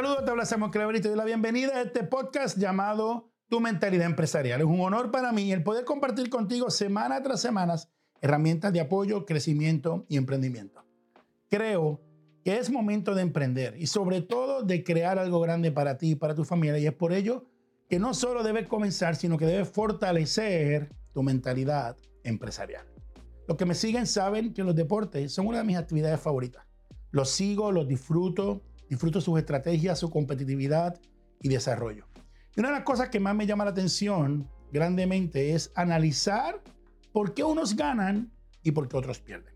Saludos, te habla Samuel Clever y te doy la bienvenida a este podcast llamado Tu Mentalidad Empresarial. Es un honor para mí el poder compartir contigo semana tras semana herramientas de apoyo, crecimiento y emprendimiento. Creo que es momento de emprender y sobre todo de crear algo grande para ti y para tu familia. Y es por ello que no solo debes comenzar, sino que debes fortalecer tu mentalidad empresarial. Los que me siguen saben que los deportes son una de mis actividades favoritas. Los sigo, los disfruto, disfruto sus estrategias, su competitividad y desarrollo. Y una de las cosas que más me llama la atención grandemente es analizar por qué unos ganan y por qué otros pierden.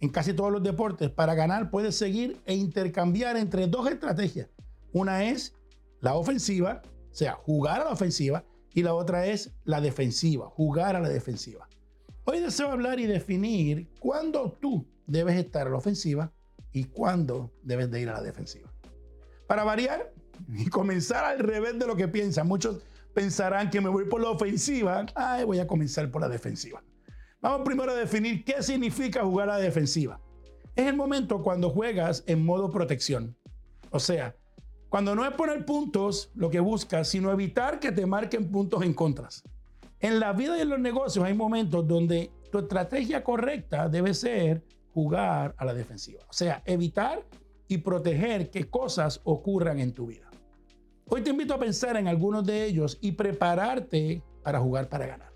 En casi todos los deportes, para ganar puedes seguir e intercambiar entre dos estrategias. Una es la ofensiva, o sea, jugar a la ofensiva, y la otra es la defensiva, jugar a la defensiva. Hoy deseo hablar y definir cuándo tú debes estar a la ofensiva y cuándo debes de ir a la defensiva. Para variar y comenzar al revés de lo que piensan, muchos pensarán que me voy por la ofensiva, ay, voy a comenzar por la defensiva. Vamos primero a definir qué significa jugar a la defensiva. Es el momento cuando juegas en modo protección. O sea, cuando no es poner puntos lo que buscas, sino evitar que te marquen puntos en contras. En la vida y en los negocios hay momentos donde tu estrategia correcta debe ser jugar a la defensiva. O sea, evitar y proteger que cosas ocurran en tu vida. Hoy te invito a pensar en algunos de ellos y prepararte para jugar para ganar.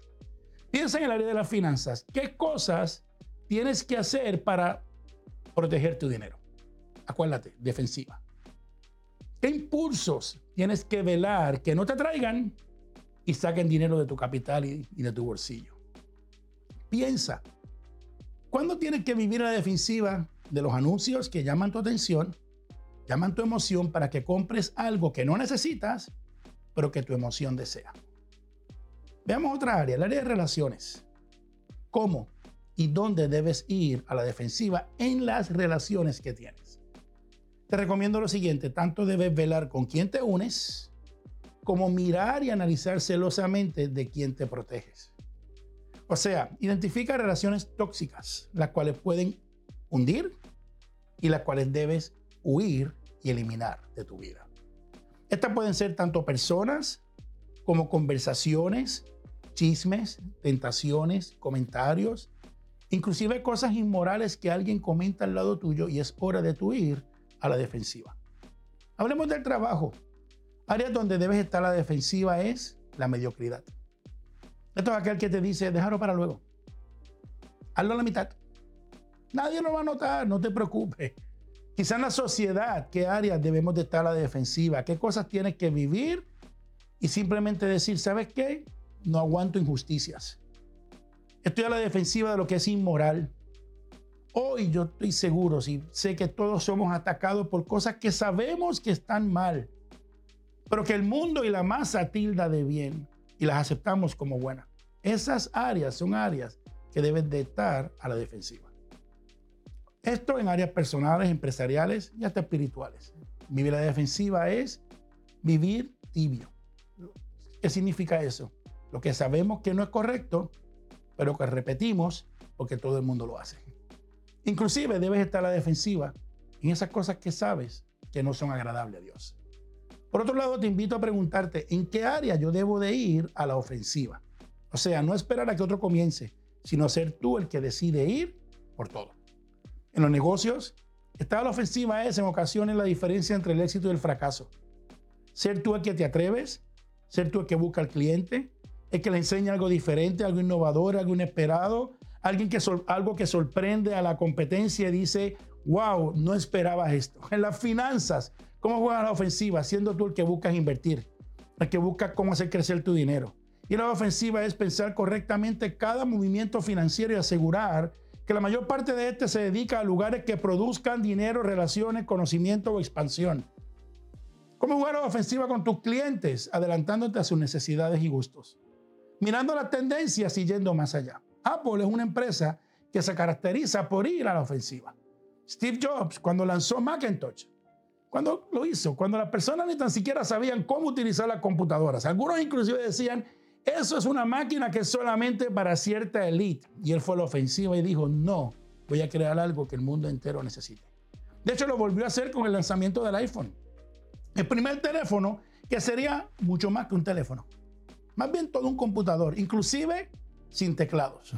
Piensa en el área de las finanzas. ¿Qué cosas tienes que hacer para proteger tu dinero? Acuérdate, defensiva. ¿Qué impulsos tienes que velar que no te traigan y saquen dinero de tu capital y, de tu bolsillo? Piensa, ¿cuándo tienes que vivir la defensiva de los anuncios que llaman tu atención, llaman tu emoción para que compres algo que no necesitas, pero que tu emoción desea? Veamos otra área, el área de relaciones. ¿Cómo y dónde debes ir a la defensiva en las relaciones que tienes? Te recomiendo lo siguiente, tanto debes velar con quién te unes, como mirar y analizar celosamente de quién te proteges. O sea, identifica relaciones tóxicas, las cuales pueden hundir y las cuales debes huir y eliminar de tu vida. Estas pueden ser tanto personas como conversaciones, chismes, tentaciones, comentarios, inclusive cosas inmorales que alguien comenta al lado tuyo y es hora de tu ir a la defensiva. Hablemos del trabajo. Áreas donde debes estar a la defensiva es la mediocridad. Esto es aquel que te dice, déjalo para luego. Hazlo a la mitad. Nadie lo va a notar, no te preocupes. Quizá en la sociedad, ¿qué áreas debemos de estar a la defensiva? ¿Qué cosas tienes que vivir? Y simplemente decir, ¿sabes qué? No aguanto injusticias. Estoy a la defensiva de lo que es inmoral. Hoy yo estoy seguro, sí, sé que todos somos atacados por cosas que sabemos que están mal, pero que el mundo y la masa tilda de bien y las aceptamos como buenas. Esas áreas son áreas que deben de estar a la defensiva. Esto en áreas personales, empresariales y hasta espirituales. Vivir a la defensiva es vivir tibio. ¿Qué significa eso? Lo que sabemos que no es correcto, pero que repetimos porque todo el mundo lo hace. Inclusive debes estar a la defensiva en esas cosas que sabes que no son agradables a Dios. Por otro lado, te invito a preguntarte en qué área yo debo de ir a la ofensiva. O sea, no esperar a que otro comience, sino ser tú el que decide ir por todo. En los negocios, estar a la ofensiva es en ocasiones la diferencia entre el éxito y el fracaso. Ser tú el que te atreves, ser tú el que busca al cliente, el que le enseña algo diferente, algo innovador, algo inesperado, alguien que algo que sorprende a la competencia y dice, wow, no esperabas esto. En las finanzas, ¿cómo juegas la ofensiva? Siendo tú el que buscas invertir, el que busca cómo hacer crecer tu dinero. Y la ofensiva es pensar correctamente cada movimiento financiero y asegurar que la mayor parte de este se dedica a lugares que produzcan dinero, relaciones, conocimiento o expansión. ¿Cómo jugar la ofensiva con tus clientes? Adelantándote a sus necesidades y gustos. Mirando las tendencias y yendo más allá. Apple es una empresa que se caracteriza por ir a la ofensiva. Steve Jobs, cuando lanzó Macintosh, cuando lo hizo, cuando las personas ni tan siquiera sabían cómo utilizar las computadoras. Algunos inclusive decían, eso es una máquina que es solamente para cierta elite. Y él fue a la ofensiva y dijo, no, voy a crear algo que el mundo entero necesite. De hecho, lo volvió a hacer con el lanzamiento del iPhone. El primer teléfono, que sería mucho más que un teléfono. Más bien todo un computador, inclusive sin teclados.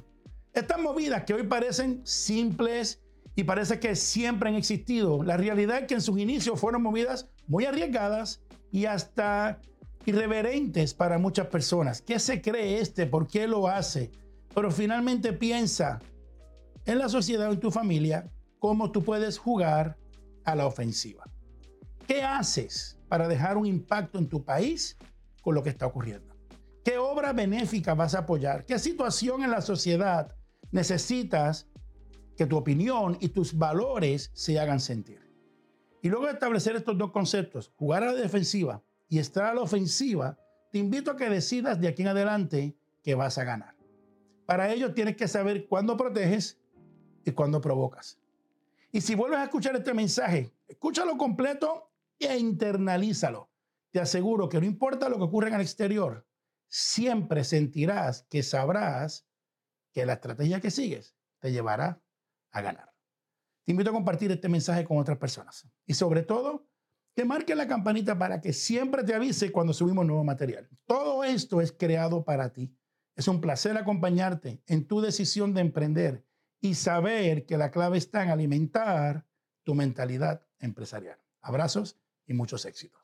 Estas movidas que hoy parecen simples y parece que siempre han existido, la realidad es que en sus inicios fueron movidas muy arriesgadas y hasta irreverentes para muchas personas. ¿Qué se cree este? ¿Por qué lo hace? Pero finalmente piensa en la sociedad o en tu familia cómo tú puedes jugar a la ofensiva. ¿Qué haces para dejar un impacto en tu país con lo que está ocurriendo? ¿Qué obra benéfica vas a apoyar? ¿Qué situación en la sociedad necesitas que tu opinión y tus valores se hagan sentir? Y luego de establecer estos dos conceptos, jugar a la defensiva y estar a la ofensiva, te invito a que decidas de aquí en adelante que vas a ganar. Para ello tienes que saber cuándo proteges y cuándo provocas. Y si vuelves a escuchar este mensaje, escúchalo completo e internalízalo. Te aseguro que no importa lo que ocurra en el exterior, siempre sentirás que sabrás que la estrategia que sigues te llevará a ganar. Te invito a compartir este mensaje con otras personas. Y sobre todo, que marque la campanita para que siempre te avise cuando subimos nuevo material. Todo esto es creado para ti. Es un placer acompañarte en tu decisión de emprender y saber que la clave está en alimentar tu mentalidad empresarial. Abrazos y muchos éxitos.